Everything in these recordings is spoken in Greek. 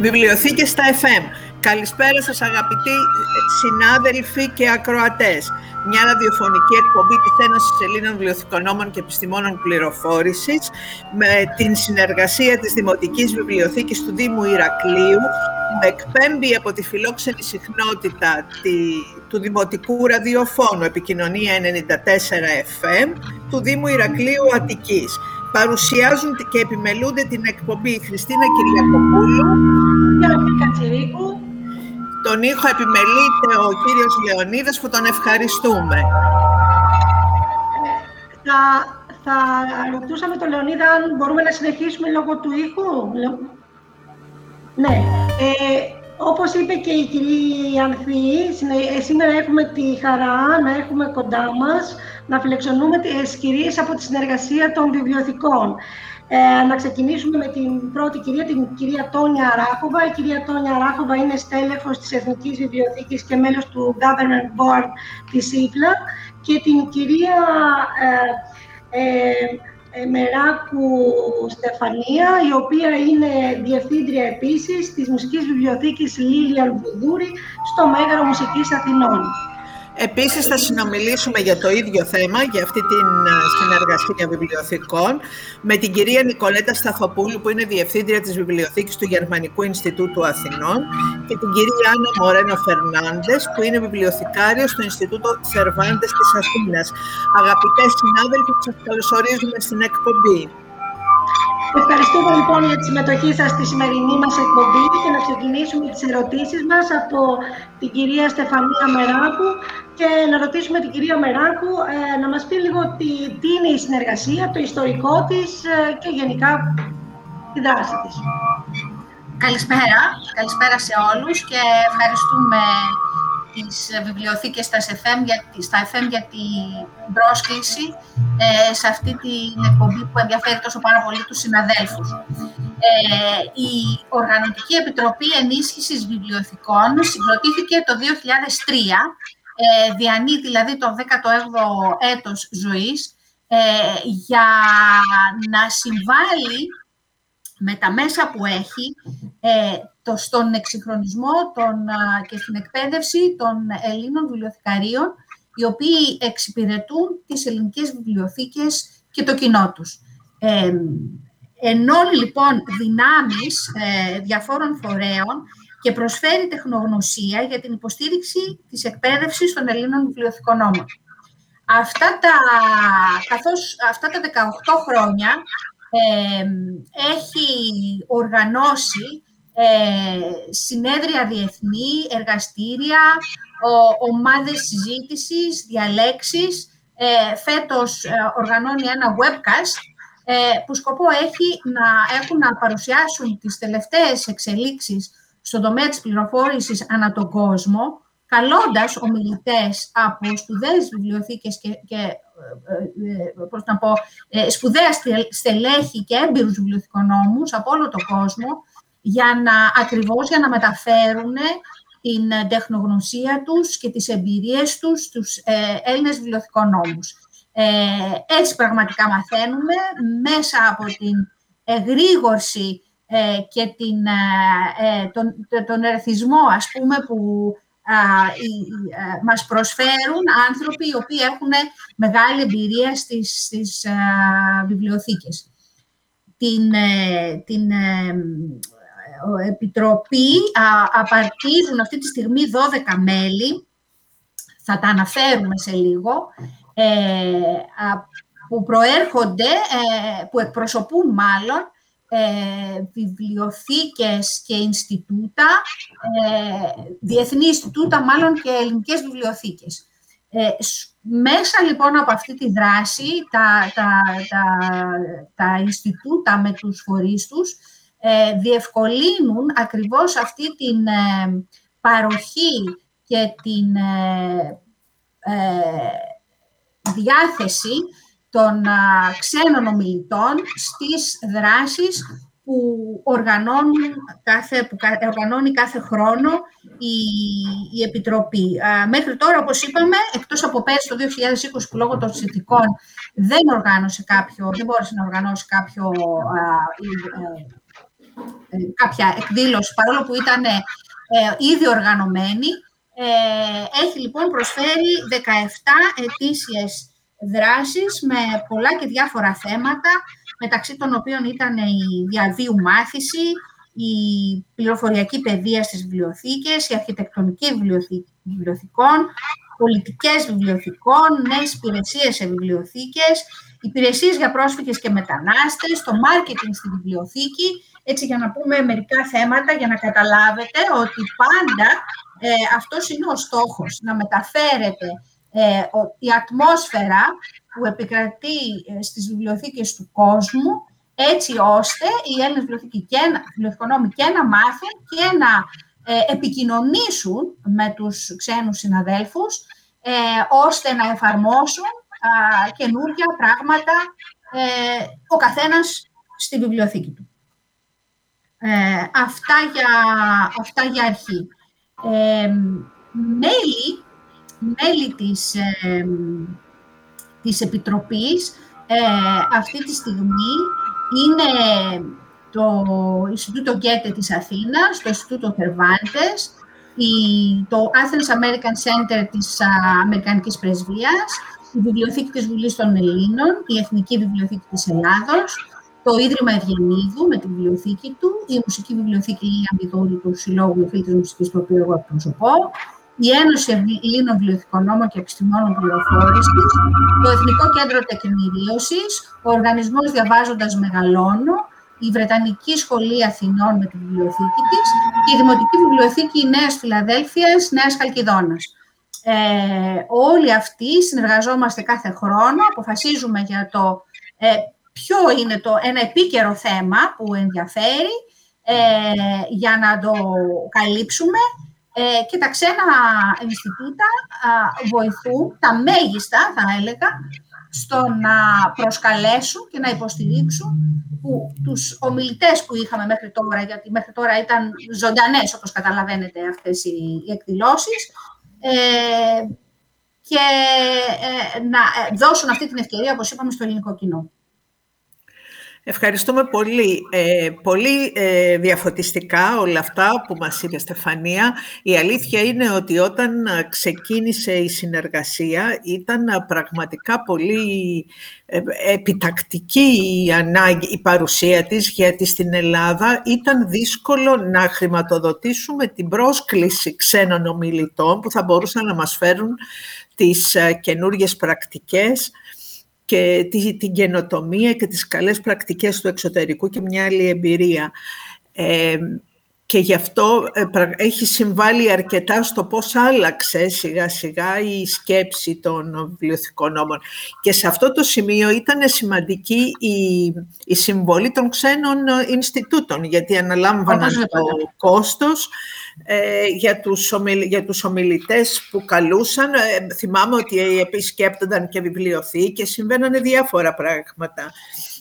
Βιβλιοθήκες στα FM. Καλησπέρα σας αγαπητοί συνάδελφοι και ακροατές. Μια ραδιοφωνική εκπομπή της Ένωσης Ελλήνων Βιβλιοθηκονόμων και Επιστημόνων Πληροφόρησης με την συνεργασία της Δημοτικής Βιβλιοθήκης του Δήμου Ηρακλείου με εκπέμπει από τη φιλόξενη συχνότητα του Δημοτικού Ραδιοφώνου Επικοινωνία 94 FM του Δήμου Ηρακλείου Αττικής παρουσιάζουν και επιμελούνται την εκπομπή η Χριστίνα Κυριακοπούλου Τον ήχο επιμελείται ο κύριος Λεωνίδας που τον ευχαριστούμε. Θα, θα ρωτούσαμε τον Λεωνίδα αν μπορούμε να συνεχίσουμε λόγω του ήχου. Ναι. Ε, όπως είπε και η κυρία Ανθή, ε, σήμερα έχουμε τη χαρά να έχουμε κοντά μας να φιλεξονούμε τις κυρίες από τη συνεργασία των βιβλιοθηκών. Ε, να ξεκινήσουμε με την πρώτη κυρία, την κυρία Τόνια Αράχοβα. Η κυρία Τόνια Αράχοβα είναι στέλεχος της Εθνικής Βιβλιοθήκης και μέλος του Government Board της ΙΠΛΑ και την κυρία ε, ε, ε, Μεράκου Στεφανία, η οποία είναι διευθύντρια επίσης της Μουσικής Βιβλιοθήκης Λίλιαν Βουδούρη στο Μέγαρο Μουσικής Αθηνών. Επίσης θα συνομιλήσουμε για το ίδιο θέμα, για αυτή την συνεργασία βιβλιοθηκών, με την κυρία Νικολέτα Σταθοπούλου, που είναι Διευθύντρια της Βιβλιοθήκης του Γερμανικού Ινστιτούτου Αθηνών, και την κυρία Άννα Μορένο Φερνάντες, που είναι βιβλιοθηκάριος στο Ινστιτούτο Σερβάντες της Αθήνας. Αγαπητές συνάδελφοι, σας καλωσορίζουμε στην εκπομπή. Ευχαριστούμε λοιπόν για τη συμμετοχή σας στη σημερινή μας εκπομπή και να ξεκινήσουμε τις ερωτήσεις μας από την κυρία Στεφανία Μεράκου και να ρωτήσουμε την κυρία Μεράκου ε, να μας πει λίγο τι, τι είναι η συνεργασία, το ιστορικό της ε, και γενικά τη δράση της. Καλησπέρα, καλησπέρα σε όλους και ευχαριστούμε τις βιβλιοθήκες στα FM για, στα FM για την πρόσκληση ε, σε αυτή την εκπομπή που ενδιαφέρει τόσο πάρα πολύ τους συναδέλφους. Ε, η Οργανωτική Επιτροπή Ενίσχυσης Βιβλιοθηκών συγκροτήθηκε το 2003, ε, διανύει δηλαδή το 18ο έτος ζωής, ε, για να συμβάλλει με τα μέσα που έχει ε, το, στον εξυγχρονισμό των, και στην εκπαίδευση των Ελλήνων βιβλιοθηκαρίων, οι οποίοι εξυπηρετούν τις ελληνικές βιβλιοθήκες και το κοινό τους. Ε, εν λοιπόν δυνάμεις ε, διαφόρων φορέων και προσφέρει τεχνογνωσία για την υποστήριξη της εκπαίδευσης των Ελλήνων βιβλιοθηκονόμων. Αυτά τα, καθώς αυτά τα 18 χρόνια έχει οργανώσει ε, συνέδρια διεθνή, εργαστήρια, ο, ομάδες συζήτησης, διαλέξεις. Ε, φέτος ε, οργανώνει ένα webcast ε, που σκοπό έχει να έχουν να παρουσιάσουν τις τελευταίες εξελίξεις στον τομέα της πληροφόρησης ανά τον κόσμο, καλώντας ομιλητές από σπουδαίες βιβλιοθήκες και, και πώς να πω, σπουδαία στελέχη και έμπειρους βιβλιοθηκονόμους από όλο τον κόσμο, για να, ακριβώς για να μεταφέρουν την τεχνογνωσία τους και τις εμπειρίες τους στους ε, Έλληνες βιβλιοθηκονόμους. Ε, έτσι πραγματικά μαθαίνουμε μέσα από την εγρήγορση ε, και την, ε, τον, τον ερεθισμό, ας πούμε, που μας προσφέρουν άνθρωποι οι οποίοι έχουν μεγάλη εμπειρία στις, στις βιβλιοθήκες. Την, την Επιτροπή απαρτίζουν αυτή τη στιγμή 12 μέλη, θα τα αναφέρουμε σε λίγο, ε, που προέρχονται, ε, που εκπροσωπούν μάλλον ε, βιβλιοθήκες και Ινστιτούτα, ε, διεθνή Ινστιτούτα μάλλον και ελληνικές βιβλιοθήκες. Ε, μέσα λοιπόν από αυτή τη δράση, τα, τα, τα, τα Ινστιτούτα με τους φορείς τους ε, διευκολύνουν ακριβώς αυτή την ε, παροχή και την ε, διάθεση των ξένων ομιλητών στις δράσεις που, οργανώνουν κάθε, που οργανώνει κάθε χρόνο η, η Επιτροπή. μέχρι τώρα, όπως είπαμε, εκτός από πέρσι το 2020 που λόγω των συνθηκών δεν οργάνωσε κάποιο, δεν μπόρεσε να οργανώσει κάποιο κάποια εκδήλωση, παρόλο που ήταν ήδη οργανωμένη. έχει λοιπόν προσφέρει 17 ετήσιες δράσεις με πολλά και διάφορα θέματα, μεταξύ των οποίων ήταν η διαβίου μάθηση, η πληροφοριακή παιδεία στις βιβλιοθήκες, η αρχιτεκτονική βιβλιοθηκών, πολιτικές βιβλιοθηκών, νέες υπηρεσίες σε βιβλιοθήκες, υπηρεσίες για πρόσφυγες και μετανάστες, το μάρκετινγκ στη βιβλιοθήκη, έτσι για να πούμε μερικά θέματα, για να καταλάβετε ότι πάντα ε, αυτός είναι ο στόχος, να μεταφέρετε ε, η ατμόσφαιρα που επικρατεί ε, στις βιβλιοθήκες του κόσμου, έτσι ώστε οι Έλληνες βιβλιοθηκονόμοι και να μάθουν και να ε, επικοινωνήσουν με τους ξένους συναδέλφους, ε, ώστε να εφαρμόσουν ε, καινούργια πράγματα ε, ο καθένας στη βιβλιοθήκη του. Αυτά, για, αυτά για αρχή. μέλη μέλη της, ε, της Επιτροπής αυτή τη στιγμή είναι το Ινστιτούτο Γκέτε της Αθήνας, το Ινστιτούτο Θερβάντες, το Athens American Center της Αμερικανικής Πρεσβείας, η Βιβλιοθήκη της Βουλής των Ελλήνων, η Εθνική Βιβλιοθήκη της Ελλάδος, το Ίδρυμα Ευγενίδου με τη βιβλιοθήκη του, η Μουσική Βιβλιοθήκη Λία Μιδούρη του Συλλόγου Εφήλτης Μουσικής, το οποίο εγώ εκπροσωπώ, η Ένωση Ελλήνων Βιβλιοθηκονόμων και Επιστημόνων Πληροφόρησης, το Εθνικό Κέντρο Τεκμηρίωσης, ο Οργανισμός Διαβάζοντας Μεγαλώνω, η Βρετανική Σχολή Αθηνών με τη βιβλιοθήκη της. Και η Δημοτική Βιβλιοθήκη Νέας Φιλαδέλφιας Νέας Χαλκιδόνας. Ε, όλοι αυτοί συνεργαζόμαστε κάθε χρόνο, αποφασίζουμε για το ε, ποιο είναι το, ένα επίκαιρο θέμα που ενδιαφέρει ε, για να το καλύψουμε ε, και τα ξένα Ινστιτούτα βοηθούν τα μέγιστα, θα έλεγα, στο να προσκαλέσουν και να υποστηρίξουν που, τους ομιλητές που είχαμε μέχρι τώρα, γιατί μέχρι τώρα ήταν ζωντανές, όπως καταλαβαίνετε, αυτές οι, οι εκδηλώσεις, ε, και ε, να δώσουν αυτή την ευκαιρία, όπως είπαμε, στο ελληνικό κοινό. Ευχαριστούμε πολύ. Ε, πολύ ε, διαφωτιστικά όλα αυτά που μας είπε Στεφανία. Η αλήθεια είναι ότι όταν ε, ξεκίνησε η συνεργασία ήταν ε, πραγματικά πολύ επιτακτική η, ανάγκη, η παρουσία της γιατί στην Ελλάδα ήταν δύσκολο να χρηματοδοτήσουμε την πρόσκληση ξένων ομιλητών που θα μπορούσαν να μας φέρουν τις καινούργιες πρακτικές και την καινοτομία και τις καλές πρακτικές του εξωτερικού και μια άλλη εμπειρία. Ε, και γι' αυτό ε, έχει συμβάλει αρκετά στο πώς άλλαξε σιγά σιγά η σκέψη των βιβλιοθηκών νόμων. Και σε αυτό το σημείο ήταν σημαντική η, η συμβολή των ξένων Ινστιτούτων, γιατί αναλάμβαναν το κόστος ε, για, τους ομιλ, για τους ομιλητές που καλούσαν. Ε, θυμάμαι ότι επισκέπτονταν και βιβλιοθήκες, συμβαίνανε διάφορα πράγματα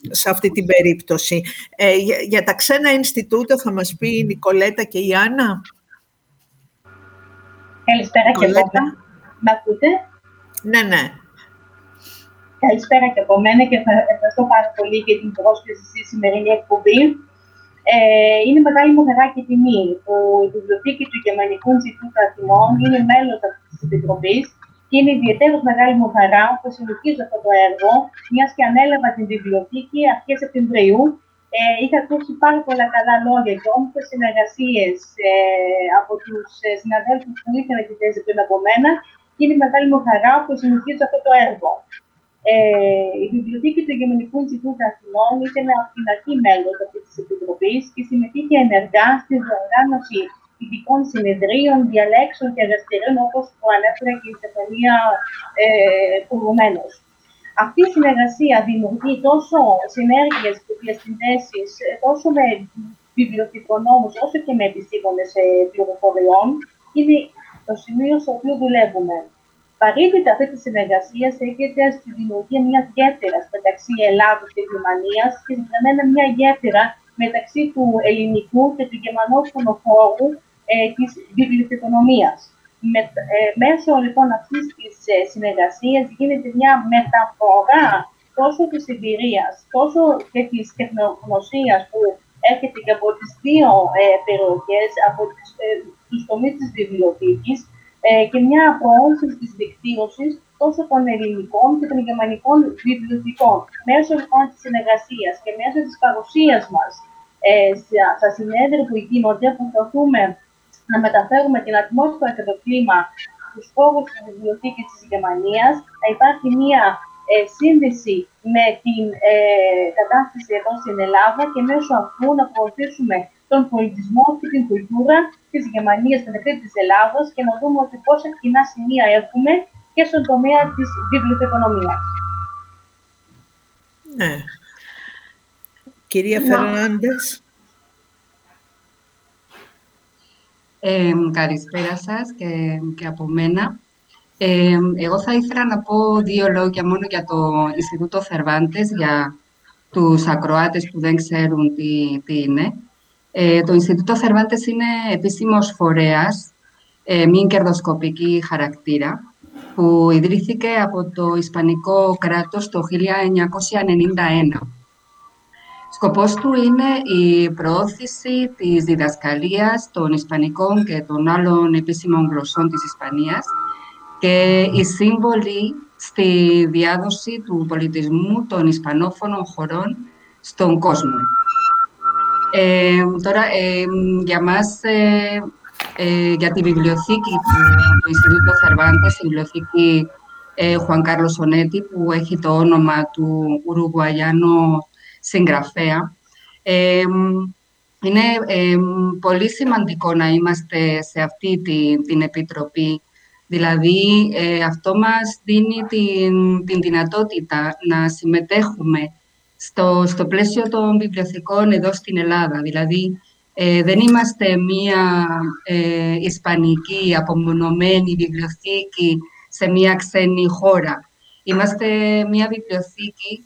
σε αυτή την περίπτωση. Ε, για, τα ξένα Ινστιτούτα θα μας πει η Νικολέτα και η Άννα. Καλησπέρα και από Με ακούτε; Ναι, ναι. Καλησπέρα και από μένα και ευχαριστώ πάρα πολύ για την πρόσκληση στη σημερινή εκπομπή. Ε, είναι μεγάλη μου χαρά και τιμή που η Βιβλιοθήκη του Γερμανικού Ινστιτούτου Αθηνών είναι μέλος αυτής της επιτροπής και είναι ιδιαίτερω μεγάλη μου χαρά που συνεχίζω αυτό το έργο, μιας και ανέλαβα την βιβλιοθήκη αρχές Σεπτεμβρίου. Ε, είχα ακούσει πάρα πολλά καλά λόγια και όμορφες συνεργασίες ε, από τους ε, συναδέλφους που είχαν τη θέση πριν από μένα και είναι μεγάλη μου χαρά που συνεχίζω αυτό το έργο. Ε, η Βιβλιοθήκη του Γερμανικού Ινστιτούτου Αθηνών ήταν από την αρχή μέλος αυτής της επιτροπής και συμμετείχε ενεργά στη διοργάνωση ειδικών συνεδρίων, διαλέξεων και εργαστηρίων, όπως το ανέφερε και η Στεφανία ε, προηγουμένως. Αυτή η συνεργασία δημιουργεί τόσο συνέργειες και διασυνδέσεις τόσο με βιβλιοθηκονόμους όσο και με επιστήμονες πληροφοριών. Είναι το σημείο στο οποίο δουλεύουμε. Παρήβητα αυτή τη συνεργασία έρχεται στη δημιουργία μιας γέφυρας μεταξύ Ελλάδος και Γερμανίας και συγκεκριμένα μια γέφυρα μεταξύ του ελληνικού και του γερμανόφωνου χώρου ε, της βιβλιοθηκονομίας. Με, ε, μέσω λοιπόν αυτής της ε, συνεργασίας γίνεται μια μεταφορά τόσο της εμπειρίας, τόσο και της τεχνογνωσίας που έρχεται και από τις δύο ε, περιοχές, από τις, ε, τους τομείς της βιβλιοθήκης ε, και μια προώθηση της δικτύωσης τόσο των ελληνικών και των γερμανικών βιβλιοθηκών. Μέσω λοιπόν της συνεργασίας και μέσω της παρουσίας μας ε, στα συνέδρια που γίνονται, προσπαθούμε να μεταφέρουμε την ατμόσφαιρα και το κλίμα στους χώρους της βιβλιοθήκης της Γερμανίας, να υπάρχει μια ε, σύνδεση με την ε, κατάσταση εδώ στην Ελλάδα και μέσω αυτού να προωθήσουμε τον πολιτισμό και την κουλτούρα της Γερμανίας στην ευθύνη της Ελλάδας και να δούμε ότι πόσα κοινά σημεία έχουμε και στον τομέα της βιβλιοθεκονομίας. Ναι. Κυρία Φερνάντες. Ε, καλησπέρα σας και, και από μένα. Ε, εγώ θα ήθελα να πω δύο λόγια μόνο για το Ινστιτούτο Θερβάντες, για τους ακροάτες που δεν ξέρουν τι, τι είναι. Ε, το Ινστιτούτο Θερβάντες είναι επίσημος φορέας, ε, μη κερδοσκοπική χαρακτήρα, που ιδρύθηκε από το Ισπανικό κράτος το 1991. Σκοπός του είναι η προώθηση της διδασκαλίας των Ισπανικών και των άλλων επίσημων γλωσσών της Ισπανίας και η σύμβολη στη διάδοση του πολιτισμού των Ισπανόφωνων χωρών στον κόσμο. Ε, τώρα, ε, για μας, ε, ε, για τη βιβλιοθήκη του, του Ινστιτούτου Θερβάντες, η βιβλιοθήκη Χουαν Κάρλος Σονέτη, που έχει το όνομα του Ουρουγουαϊάνου συγγραφέα, είναι πολύ σημαντικό να είμαστε σε αυτή την, την επιτροπή Δηλαδή, ε, αυτό μας δίνει την, την δυνατότητα να συμμετέχουμε στο, στο πλαίσιο των βιβλιοθηκών εδώ στην Ελλάδα. Δηλαδή, ε, δεν είμαστε μία ε, ισπανική απομονωμένη βιβλιοθήκη σε μία ξένη χώρα. Είμαστε μία βιβλιοθήκη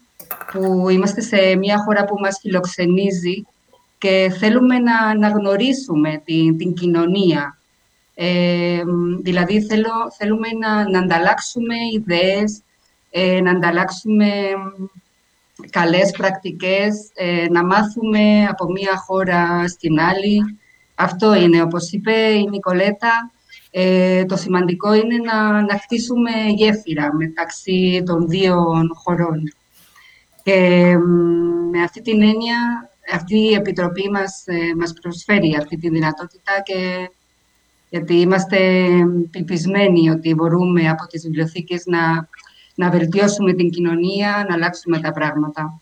που είμαστε σε μία χώρα που μας φιλοξενίζει και θέλουμε να, να γνωρίσουμε την, την κοινωνία, ε, δηλαδή θέλω, θέλουμε να, να ανταλλάξουμε ιδέες, ε, να ανταλλάξουμε καλές πρακτικές, ε, να μάθουμε από μία χώρα στην άλλη. Αυτό είναι, όπως είπε η Νικολέτα, ε, το σημαντικό είναι να, να χτίσουμε γέφυρα μεταξύ των δύο χωρών. Και με αυτή την έννοια, αυτή η Επιτροπή μας, μας προσφέρει αυτή τη δυνατότητα και γιατί είμαστε πεπισμένοι ότι μπορούμε από τις βιβλιοθήκες να, να βελτιώσουμε την κοινωνία, να αλλάξουμε τα πράγματα.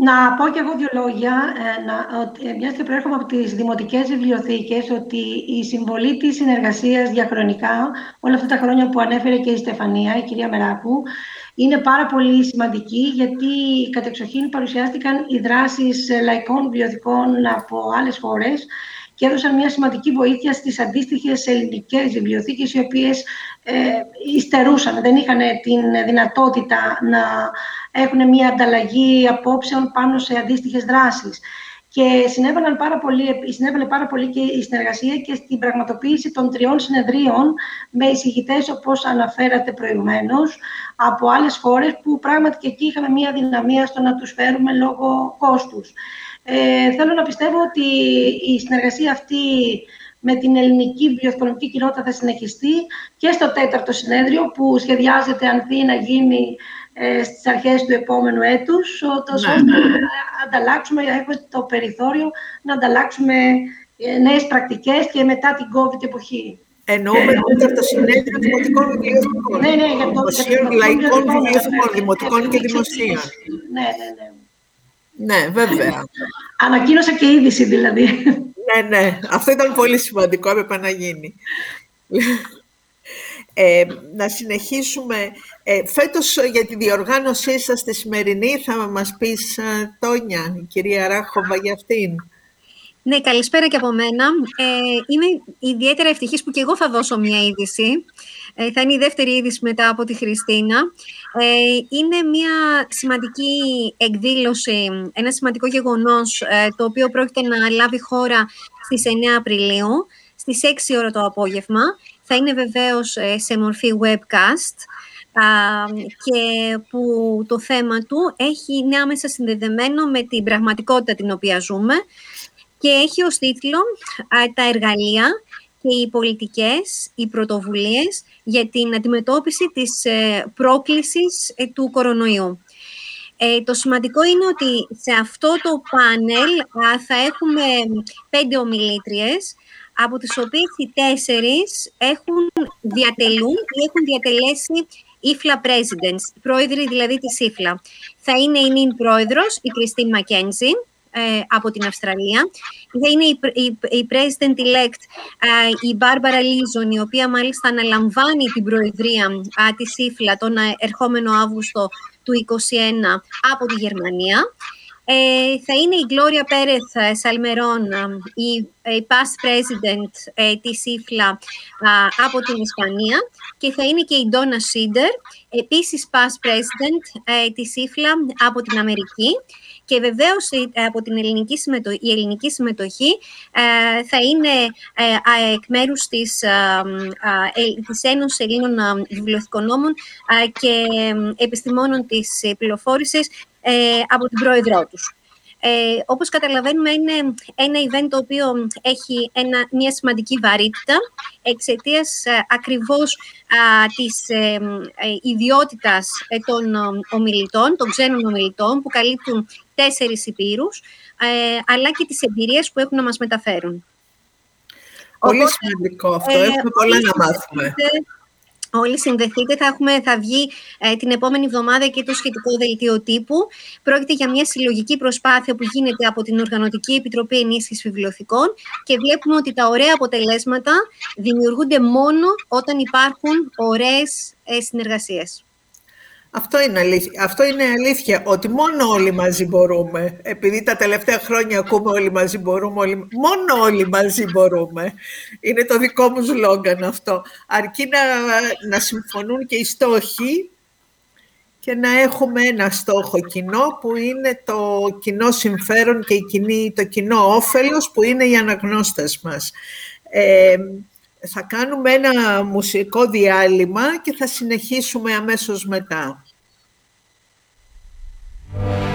Να πω και εγώ δύο λόγια, ε, να, ότι, ε, μιας και προέρχομαι από τις δημοτικές βιβλιοθήκες, ότι η συμβολή της συνεργασίας διαχρονικά, όλα αυτά τα χρόνια που ανέφερε και η Στεφανία, η κυρία Μεράκου, είναι πάρα πολύ σημαντική γιατί κατεξοχήν παρουσιάστηκαν οι δράσεις λαϊκών βιβλιοθηκών από άλλες χώρες και έδωσαν μια σημαντική βοήθεια στις αντίστοιχες ελληνικές βιβλιοθήκες οι οποίες ε, υστερούσαν, δεν είχαν την δυνατότητα να έχουν μια ανταλλαγή απόψεων πάνω σε αντίστοιχες δράσεις και συνέβαλαν πάρα πολύ, συνέβαλε πάρα πολύ και η συνεργασία και στην πραγματοποίηση των τριών συνεδρίων με εισηγητές, όπως αναφέρατε προηγουμένως, από άλλες χώρες που πράγματι και εκεί είχαμε μία δυναμία στο να τους φέρουμε λόγω κόστους. Ε, θέλω να πιστεύω ότι η συνεργασία αυτή με την ελληνική βιβλιοθηκονομική κοινότητα θα συνεχιστεί και στο τέταρτο συνέδριο που σχεδιάζεται αν να γίνει ε, στις αρχές του επόμενου έτους, τόσο ναι. ώστε να ανταλλάξουμε, έχουμε το περιθώριο να ανταλλάξουμε ε, νέες πρακτικές και μετά την COVID εποχή. Εννοούμε για το συνέδριο δημοτικών βιβλιοθηκών. Ναι, ναι, για το δημοσίων λαϊκών βιβλιοθηκών, δημοτικών και δημοσίων. Ναι, ναι, ναι. Ναι, βέβαια. Ανακοίνωσα και είδηση δηλαδή. Ναι, ναι. Αυτό ήταν πολύ σημαντικό, έπρεπε να γίνει. Ε, να συνεχίσουμε. Ε, φέτος για τη διοργάνωσή σας τη σημερινή θα μας πεις, ε, Τόνια, η κυρία Ράχοβα, για αυτήν. Ναι, καλησπέρα και από μένα. Ε, είμαι ιδιαίτερα ευτυχής που και εγώ θα δώσω μια είδηση. Ε, θα είναι η δεύτερη είδηση μετά από τη Χριστίνα. Ε, είναι μια σημαντική εκδήλωση, ένα σημαντικό γεγονός, ε, το οποίο πρόκειται να λάβει χώρα στις 9 Απριλίου, στις 6 ώρα το απόγευμα. Θα είναι βεβαίως σε μορφή webcast. και που το θέμα του έχει, είναι άμεσα συνδεδεμένο με την πραγματικότητα την οποία ζούμε και έχει ως τίτλο «Τα εργαλεία και οι πολιτικές, οι πρωτοβουλίες για την αντιμετώπιση της ε, πρόκλησης ε, του κορονοϊού». Ε, το σημαντικό είναι ότι σε αυτό το πάνελ θα έχουμε πέντε ομιλήτριες, από τις οποίες οι τέσσερις έχουν διατελούν ή έχουν διατελέσει ΙΦΛΑ Presidents, πρόεδροι δηλαδή της ΙΦΛΑ. Θα είναι η νυν πρόεδρος, η Κριστίν Μακένζη, ε, από την Αυστραλία. Θα είναι η, η, η President-elect, ε, η Μπάρμπαρα Λίζον, η οποία μάλιστα αναλαμβάνει την προεδρία ε, της ΙΦΛΑ τον ερχόμενο Αύγουστο του 2021 από τη Γερμανία. Ε, θα είναι η Γκλώρια Πέρεθ Σαλμερών, η, η past president ε, της ΙΦΛΑ από την Ισπανία και θα είναι και η Ντόνα Σίντερ, επίσης past president ε, της ΙΦΛΑ από την Αμερική. Και βεβαίως ε, από την ελληνική συμμετοχή, η ελληνική συμμετοχή ε, θα είναι ε, εκ μέρους της, της Ένωσης Ελλήνων Βιβλιοθηκονόμων και Επιστημόνων της Πληροφόρησης από την πρόεδρό τους. Ε, όπως καταλαβαίνουμε, είναι ένα event το οποίο έχει ένα, μια σημαντική βαρύτητα εξαιτίας α, ακριβώς α, της ε, ε, ιδιότητας των ομιλητών, των ξένων ομιλητών που καλύπτουν τέσσερις υπήρους, αλλά και τις εμπειρίες που έχουν να μας μεταφέρουν. Πολύ σημαντικό αυτό. Έχουμε πολλά να μάθουμε όλοι συνδεθείτε. Θα, έχουμε, θα βγει ε, την επόμενη εβδομάδα και το σχετικό δελτίο τύπου. Πρόκειται για μια συλλογική προσπάθεια που γίνεται από την Οργανωτική Επιτροπή Ενίσχυσης Βιβλιοθηκών και βλέπουμε ότι τα ωραία αποτελέσματα δημιουργούνται μόνο όταν υπάρχουν ωραίες ε, συνεργασίες. Αυτό είναι, αλήθεια. Αυτό είναι αλήθεια, ότι μόνο όλοι μαζί μπορούμε. Επειδή τα τελευταία χρόνια ακούμε όλοι μαζί μπορούμε, όλοι... μόνο όλοι μαζί μπορούμε. Είναι το δικό μου σλόγκαν αυτό. Αρκεί να, να συμφωνούν και οι στόχοι και να έχουμε ένα στόχο κοινό που είναι το κοινό συμφέρον και η κοινή, το κοινό όφελος που είναι οι αναγνώστες μας. Ε, θα κάνουμε ένα μουσικό διάλειμμα και θα συνεχίσουμε αμέσως μετά. Bye.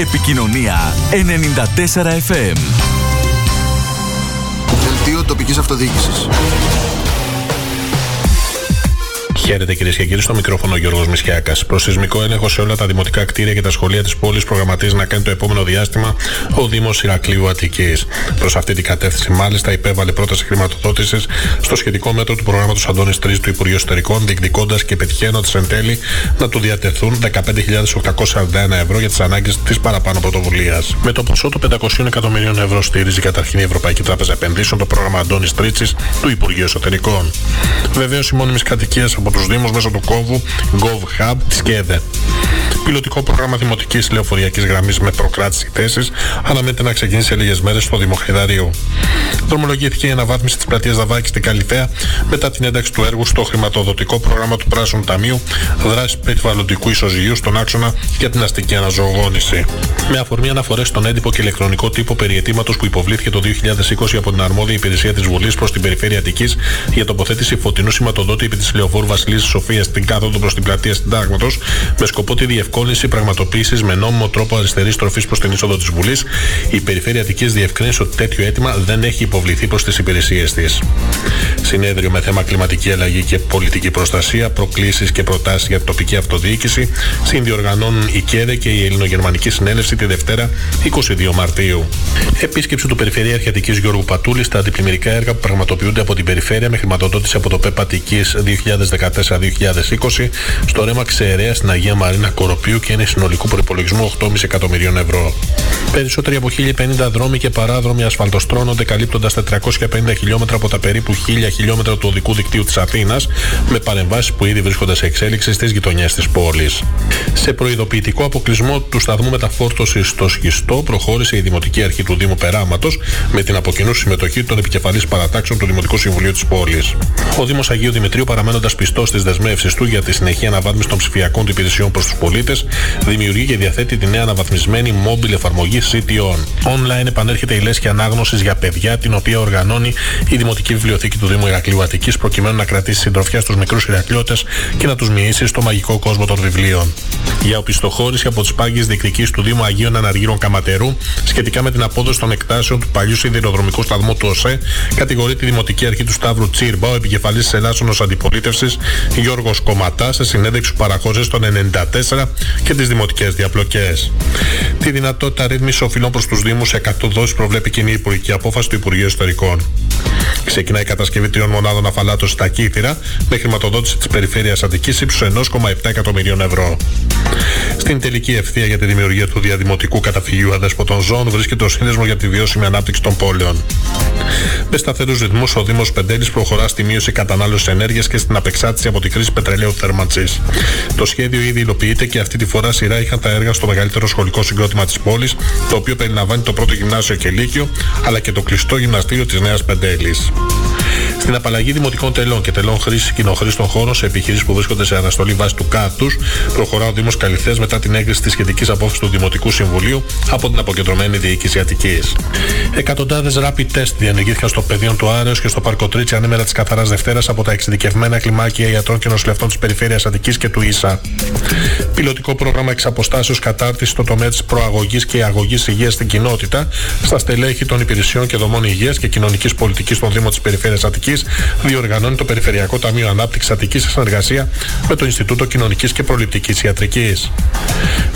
Επικοινωνία 94 FM. Δελτίο τοπικής αυτοδιοίκησης. Χαίρετε κυρίες και κύριοι, στο μικρόφωνο Γιώργος Μισιάκα. Προσυσμικό έλεγχο σε όλα τα δημοτικά κτίρια και τα σχολεία της πόλης προγραμματίζει να κάνει το επόμενο διάστημα ο Δήμος Ηρακλείου Αττικής. Προς αυτή την κατεύθυνση, μάλιστα, υπέβαλε πρόταση χρηματοδότησης στο σχετικό μέτρο του προγράμματος Αντώνης 3 του Υπουργείου Εσωτερικών, διεκδικώντας και πετυχαίνοντα εν τέλει να του διατεθούν 15.841 ευρώ για τις ανάγκες της παραπάνω πρωτοβουλίας. Με το ποσό των 500 εκατομμυρίων ευρώ στήριζε καταρχήν η Ευρωπαϊκή Τράπεζα Επενδύσεων το πρόγραμμα Αντώνης Τρίτσης του Υπουργείου Εσωτερικών. Βεβαίως, οι μόνιμες κατοικίες από τους Δήμους μέσω του κόβου GovHub τη ΚΕΔΕ. Πιλωτικό πρόγραμμα δημοτικής λεωφορειακή γραμμής με προκράτηση θέσης αναμένεται να ξεκινήσει σε λίγες μέρες στο Δήμο Χεδαρίου. Δρομολογήθηκε η αναβάθμιση της πλατείας Δαβάκης στην Καλυθέα μετά την ένταξη του έργου στο χρηματοδοτικό πρόγραμμα του Πράσινου Ταμείου δράση περιβαλλοντικού ισοζυγίου στον άξονα για την αστική αναζωογόνηση. Με αφορμή αναφορές στον έντυπο και ηλεκτρονικό τύπο περιετήματο που υποβλήθηκε το 2020 από την αρμόδια υπηρεσία της Βουλής προς την Περιφέρεια Αττικής για τοποθέτηση φωτεινού σηματοδότη επί της λεωφόρου Βασιλής Σοφίας στην κάθοδο προς την πλατεία Συντάγματος με σκοπό τη διευκόλυνση πραγματοποίησης με νόμιμο τρόπο αριστερής τροφής προς την είσοδο της Βουλής, η Περιφέρεια Αττική διευκρίνησε ότι τέτοιο αίτημα δεν έχει υποβληθεί προς τις υπηρεσίες της. Συνέδριο με θέμα κλιματική αλλαγή και πολιτική προστασία, προκλήσεις και προτάσεις για τοπική αυτοδιοίκηση συνδιοργανώνουν η ΚΕΔΕ και η Ελληνογερμανική Συνέλευση τη Δευτέρα 22 Μαρτίου. Επίσκεψη του Περιφερειάρχη Αττική Γιώργου Πατούλη στα αντιπλημμυρικά έργα που πραγματοποιούνται από την Περιφέρεια με χρηματοδότηση από το ΠΕΠ Αττική 2014-2020 στο ρέμα Ξερέας στην Αγία Μαρίνα Κοροπίου και είναι συνολικού προπολογισμού 8,5 εκατομμυρίων ευρώ. Περισσότεροι από 1050 δρόμοι και παράδρομοι ασφαλτοστρώνονται καλύπτοντας 450 χιλιόμετρα από τα περίπου 1000 χιλιόμετρα του οδικού δικτύου της Αθήνας με παρεμβάσεις που ήδη βρίσκονται σε εξέλιξη στις γειτονιές της πόλης. Σε προειδοποιητικό αποκλεισμό του σταθμού μεταφόρτωσης στο Σχιστό προχώρησε η Δημοτική Αρχή του Δήμου Περάματος με την αποκοινού συμμετοχή των επικεφαλής παρατάξεων του Δημοτικού Συμβουλίου της πόλης. Ο Δήμος Αγίου Δημητρίου παραμένοντας πιστός στις δεσμεύσεις του για τη συνεχή αναβάθμιση των ψηφιακών του υπηρεσιών προς τους πολίτες, δημιουργεί και διαθέτει τη νέα αναβαθμισμένη mobile εφαρμογή CTON. Online επανέρχεται η λέσχη ανάγνωσης για παιδιά, την οποία οργανώνει η Δημοτική Βιβλιοθήκη του Δήμου Ηρακλείου Αττικής, προκειμένου να κρατήσει συντροφιά στους μικρούς Ηρακλειώτες και να τους μοιήσει στο μαγικό κόσμο των βιβλίων. Για οπισθοχώρηση από τις πάγκε διεκδική του Δήμου Αγίων Αναργύρων Καματερού σχετικά με την απόδοση των εκτάσεων του παλιού σιδηροδρομικού σταθμού του ΟΣΕ, κατηγορεί τη Δημοτική Αρχή του Σταύρου Τσίρμπα, ο επικεφαλής της Ελλάσσονο Αντιπολίτευσης Γιώργος Κομματά, σε συνέντευξη που παραχώρησε στο 94 και τις δημοτικές διαπλοκές. Τη δυνατότητα ρύθμισης οφειλών προς τους Δήμους σε 100 δόσεις προβλέπει κοινή υπουργική απόφαση του Υπουργείου Ιστορικών. Ξεκινάει η κατασκευή τριών μονάδων αφαλάτωσης στα Κύθυρα με χρηματοδότηση της Περιφέρειας Αττικής ύψους 1,7 εκατομμυρίων ευρώ. Στην τελική ευθεία για τη δημιουργία του διαδημοτικού καταφυγίου αδέσποτων ζώων βρίσκεται ο Σύνδεσμος για τη βιώσιμη ανάπτυξη των πόλεων. Με σταθερούς ρυθμούς, ο Δήμος Πεντέλης προχωρά στη μείωση κατανάλωσης ενέργειας και στην απεξάρτηση από τη κρίση πετρελαίου θέρμανσης. Το σχέδιο ήδη υλοποιείται και αυτή τη φορά σειρά είχαν τα έργα στο μεγαλύτερο σχολικό συγκρότημα της πόλης, το οποίο περιλαμβάνει το πρώτο γυμνάσιο και λύκειο, αλλά και το κλειστό γυμναστήριο της Νέας Πεντέλης. Στην απαλλαγή δημοτικών τελών και τελών χρήσης κοινοχρήστων χώρων σε επιχειρήσεις που βρίσκονται σε αναστολή βάση του κάτους, προχωρά ο Δήμος Καλυθέ μετά την έγκριση της σχετικής απόφασης του Δημοτικού Συμβουλίου από την αποκεντρωμένη διοίκηση Αττικής. Εκατοντάδες rapid test διενεργήθηκαν στο πεδίο του Άρεος και στο Πάρκο Τρίτσι ανήμερα της Καθαράς Δευτέρας από τα εξειδικευμένα κλιμάκια ιατρών και νοσηλευτών της Περιφέρειας Αττικής και του ΙΣΑ. Πιλωτικό πρόγραμμα εξ αποστάσεω κατάρτισης στο τομέα της προαγωγής και αγωγής υγείας στην κοινότητα, στα στελέχη των υπηρεσιών και δομών υγείας και κοινωνικής πολιτικής στον Δήμο της Περιφέρειας Αττικής, διοργανώνει το Περιφερειακό Ταμείο Ανάπτυξη Αττική σε συνεργασία με το Ινστιτούτο Κοινωνικής και Προληπτικής Ιατρικής.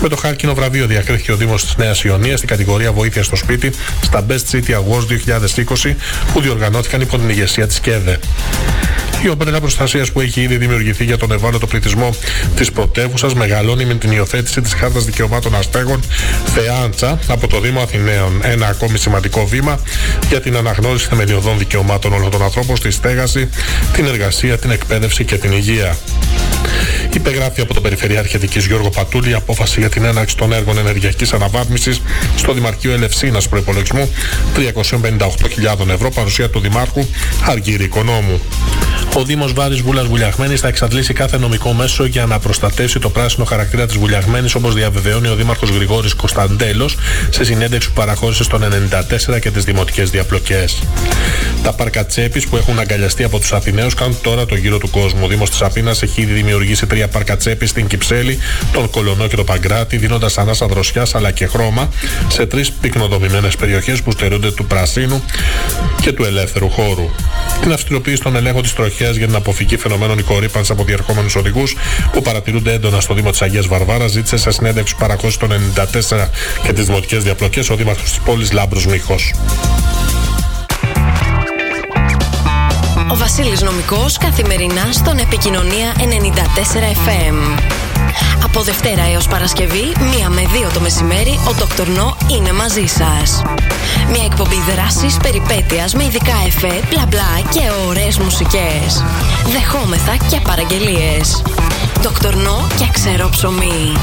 Με το χάρκινο βραβείο διακρίθηκε ο Δήμος της Νέας Ιωνίας στην κατηγορία Βοήθεια στο σπίτι στα Best City Awards 2020 που διοργανώθηκαν υπό την ηγεσία της ΚΕΔΕ. Η ομπρέλα προστασίας που έχει ήδη δημιουργηθεί για τον ευάλωτο πληθυσμό της πρωτεύουσας μεγαλώνει με την υιοθέτηση της Χάρτας Δικαιωμάτων Αστέγων Θεάντσα από το Δήμο Αθηναίων. Ένα ακόμη σημαντικό βήμα για την αναγνώριση θεμελιωδών δικαιωμάτων όλων των ανθρώπων στη στέγαση, την εργασία, την εκπαίδευση και την υγεία. Υπεγράφει από τον Περιφερειάρχη Αττική Γιώργο Πατούλη απόφαση για την έναρξη των έργων ενεργειακής αναβάθμισης στο Δημαρχείο Ελευσίνας προπολογισμού 358.000 ευρώ παρουσία του Δημάρχου Αργύρη Οικονόμου. Ο Δήμος Βάρης Βούλας Βουλιαγμένης θα εξαντλήσει κάθε νομικό μέσο για να προστατεύσει το πράσινο χαρακτήρα της Βουλιαγμένης, όπως διαβεβαιώνει ο Δήμαρχος Γρηγόρης Κωνσταντέλος σε συνέντευξη που παραχώρησε στον 94 και τις δημοτικές διαπλοκές. Τα πάρκα τσέπης που έχουν αγκαλιαστεί από τους Αθηναίους κάνουν τώρα το γύρο του κόσμου. Ο Δήμος της Αθήνας έχει ήδη δημιουργήσει τρία πάρκα τσέπης στην Κυψέλη, τον Κολονό και τον Παγκράτη, δίνοντας ανάσα δροσιάς αλλά και χρώμα σε τρεις πυκνοδομημένες περιοχές που στερούνται του πρασίνου και του ελεύθερου χώρου. Την αυστηροποίηση των ελέγχων της τροχιάς για την αποφυγή φαινομένων οικορύπανση από διερχόμενους οδηγούς που παρατηρούνται έντονα στο Δήμο της Αγίας Βαρβάρας ζήτησε σε συνέντευξη παρακώσει των 94 και τις δημοτικές διαπλοκές ο Δήμαρχος της πόλης Λάμπρου Μίχος. Ο Βασίλης Νομικός καθημερινά στον Επικοινωνία 94 FM. Από Δευτέρα έως Παρασκευή, μία με δύο το μεσημέρι, ο Δόκτωρ Νό είναι μαζί σας. Μια εκπομπή δράσης, περιπέτειας με ειδικά εφέ, μπλα μπλα και ωραίες μουσικές. Δεχόμεθα και παραγγελίες. Δόκτωρ Νό και ξέρω ψωμί.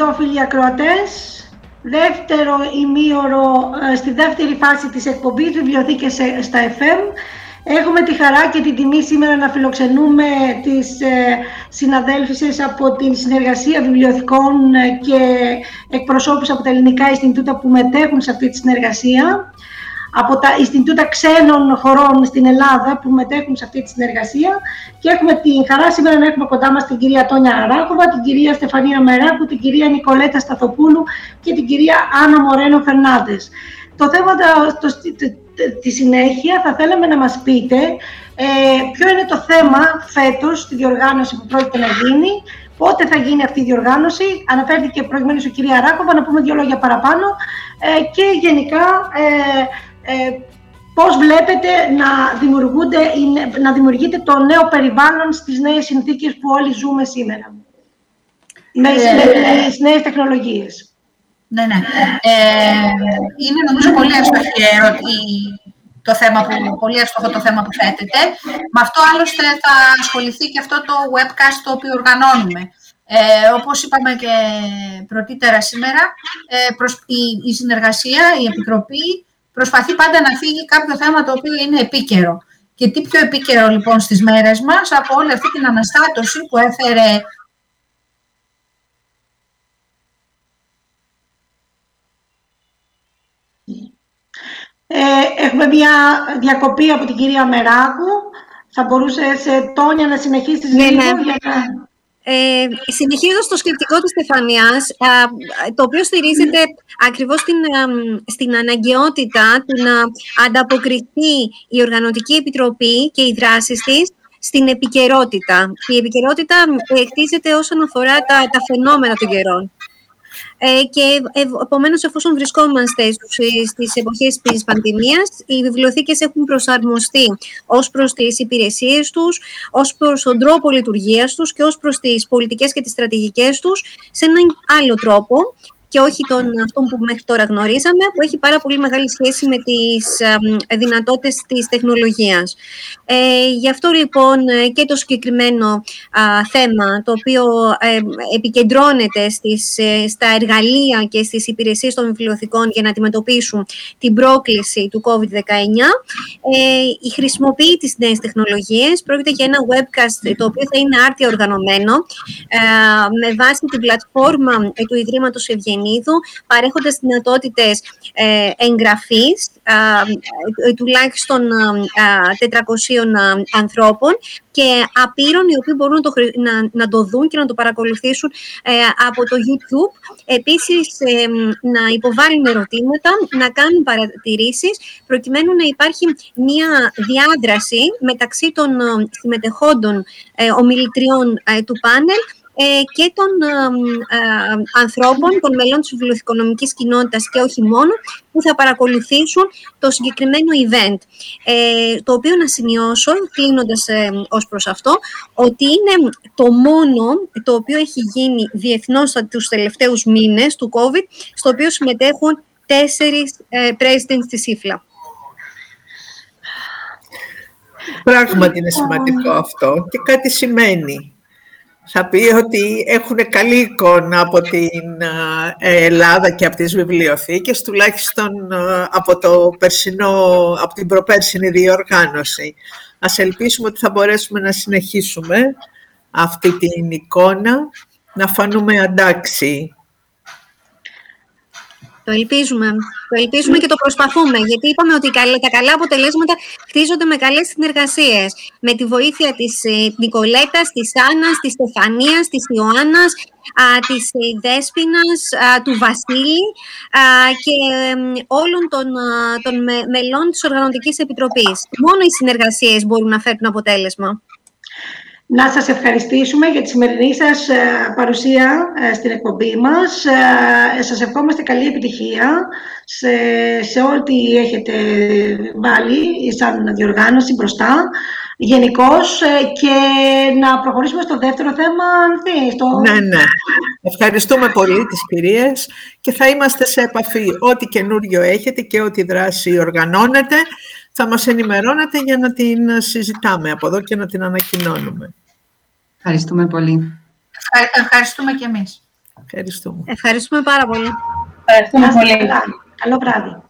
Εδώ φίλοι ακροατές. Δεύτερο ημίωρο ε, στη δεύτερη φάση της εκπομπής Βιβλιοθήκες στα FM. Έχουμε τη χαρά και την τιμή σήμερα να φιλοξενούμε τις ε, συναδέλφισες από την συνεργασία βιβλιοθηκών ε, και εκπροσώπους από τα ελληνικά Ινστιτούτα που μετέχουν σε αυτή τη συνεργασία από τα Ινστιτούτα ξένων χωρών στην Ελλάδα που μετέχουν σε αυτή τη συνεργασία. Και έχουμε τη χαρά σήμερα να έχουμε κοντά μας την κυρία Τόνια Αράκοβα, την κυρία Στεφανία Μεράκου, την κυρία Νικολέτα Σταθοπούλου και την κυρία Άννα Μορένο Φερνάντες. Το θέμα το, τη συνέχεια θα θέλαμε να μας πείτε ε, ποιο είναι το θέμα φέτος στη διοργάνωση που πρόκειται να γίνει, πότε θα γίνει αυτή η διοργάνωση, αναφέρθηκε προηγουμένως η κυρία Ράκοβα, να πούμε δύο λόγια παραπάνω. Ε, και γενικά ε, ε, πώς βλέπετε να, δημιουργούνται, να δημιουργείται το νέο περιβάλλον στις νέες συνθήκες που όλοι ζούμε σήμερα; Με, ε, τις νέες τεχνολογίες. Ναι, ναι. Ε, είναι νομίζω πολύ εύστοχη το θέμα που, πολύ εύστοχο το θέμα που θέτεται. Με αυτό άλλωστε θα ασχοληθεί και αυτό το webcast το οποίο οργανώνουμε. Ε, όπως είπαμε και πρωτήτερα σήμερα, ε, η, η συνεργασία, η Επιτροπή προσπαθεί πάντα να φύγει κάποιο θέμα το οποίο είναι επίκαιρο. Και τι πιο επίκαιρο λοιπόν στις μέρες μας από όλη αυτή την αναστάτωση που έφερε Ε, έχουμε μια διακοπή από την κυρία Μεράκου. Θα μπορούσε σε Τόνια να συνεχίσει ναι, λίγο ναι. για να... Ε, συνεχίζοντας το σκεπτικό της Στεφανιάς, το οποίο στηρίζεται ακριβώς στην, στην αναγκαιότητα του να ανταποκριθεί η Οργανωτική Επιτροπή και οι δράσεις της στην επικαιρότητα. Η επικαιρότητα εκτίζεται όσον αφορά τα, τα φαινόμενα των καιρών. Ε, και επομένως, εφόσον βρισκόμαστε στις εποχές της πανδημίας, οι βιβλιοθήκες έχουν προσαρμοστεί ως προς τις υπηρεσίες τους, ως προς τον τρόπο λειτουργίας τους και ως προς τις πολιτικές και τις στρατηγικές τους σε έναν άλλο τρόπο και όχι τον αυτό που μέχρι τώρα γνωρίζαμε, που έχει πάρα πολύ μεγάλη σχέση με τις ε, δυνατότητες της τεχνολογίας. Ε, γι' αυτό λοιπόν ε, και το συγκεκριμένο θέμα, το οποίο ε, επικεντρώνεται στις, ε, στα εργαλεία και στις υπηρεσίες των βιβλιοθηκών για να αντιμετωπίσουν την πρόκληση του COVID-19, η χρησιμοποιεί τις νέες τεχνολογίες. Πρόκειται για ένα webcast το οποίο θα είναι άρτια οργανωμένο με βάση την πλατφόρμα του Ιδρύματος Ευγενής Χριστιανίδου, παρέχοντας δυνατότητες ε, εγγραφής ε, τουλάχιστον 400 ανθρώπων και απείρων οι οποίοι μπορούν να το, να, να το δουν και να το παρακολουθήσουν από το YouTube. Επίσης, να υποβάλουν ερωτήματα, να κάνουν παρατηρήσεις, προκειμένου να υπάρχει μια διάδραση μεταξύ των συμμετεχόντων ομιλητριών του πάνελ ε, και των ε, ανθρώπων, των μελών της βιβλιοθηκονομικής κοινότητας και όχι μόνο, που θα παρακολουθήσουν το συγκεκριμένο event. Ε, το οποίο να σημειώσω, κλείνοντας ε, ως προς αυτό, ότι είναι το μόνο το οποίο έχει γίνει διεθνώς τους τελευταίους μήνες του COVID, στο οποίο συμμετέχουν τέσσερις ε, presidents της ΥΦΛΑ. Πράγματι είναι σημαντικό αυτό και κάτι σημαίνει θα πει ότι έχουν καλή εικόνα από την ε, Ελλάδα και από τις βιβλιοθήκες, τουλάχιστον ε, από, το περσινό, από την προπέρσινη διοργάνωση. Ας ελπίσουμε ότι θα μπορέσουμε να συνεχίσουμε αυτή την εικόνα, να φανούμε αντάξει το ελπίζουμε. Το ελπίζουμε και το προσπαθούμε, γιατί είπαμε ότι τα καλά αποτελέσματα χτίζονται με καλές συνεργασίες. Με τη βοήθεια της ε, Νικολέτας, της Άννας, της Στεφανίας, της Ιωάννας, της ε, Δέσποινας, του Βασίλη και όλων των, των μελών της Οργανωτικής Επιτροπής. Μόνο οι συνεργασίες μπορούν να φέρουν αποτέλεσμα να σας ευχαριστήσουμε για τη σημερινή σας ε, παρουσία ε, στην εκπομπή μας. Ε, σας ευχόμαστε καλή επιτυχία σε, σε ό,τι έχετε βάλει σαν διοργάνωση μπροστά γενικώς και να προχωρήσουμε στο δεύτερο θέμα. Στο... Ναι, ναι. Ευχαριστούμε πολύ τις κυρίες και θα είμαστε σε επαφή. Ό,τι καινούριο έχετε και ό,τι δράση οργανώνετε θα μας ενημερώνετε για να την συζητάμε από εδώ και να την ανακοινώνουμε. Ευχαριστούμε πολύ. Ευχαριστούμε και εμείς. Ευχαριστούμε. Ευχαριστούμε πάρα πολύ. Ευχαριστούμε πολύ. Καλό βράδυ.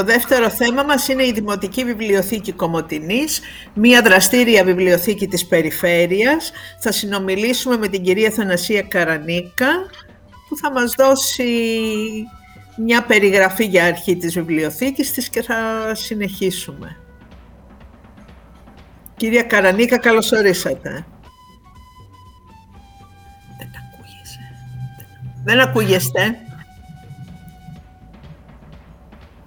Το δεύτερο θέμα μας είναι η Δημοτική Βιβλιοθήκη Κομωτινής, μία δραστήρια βιβλιοθήκη της περιφέρειας. Θα συνομιλήσουμε με την κυρία Θανασία Καρανίκα, που θα μας δώσει μια περιγραφή για αρχή της βιβλιοθήκης της και θα συνεχίσουμε. Κυρία Καρανίκα, καλώς ορίσατε. Δεν ακούγεσαι. Δεν ακούγεστε.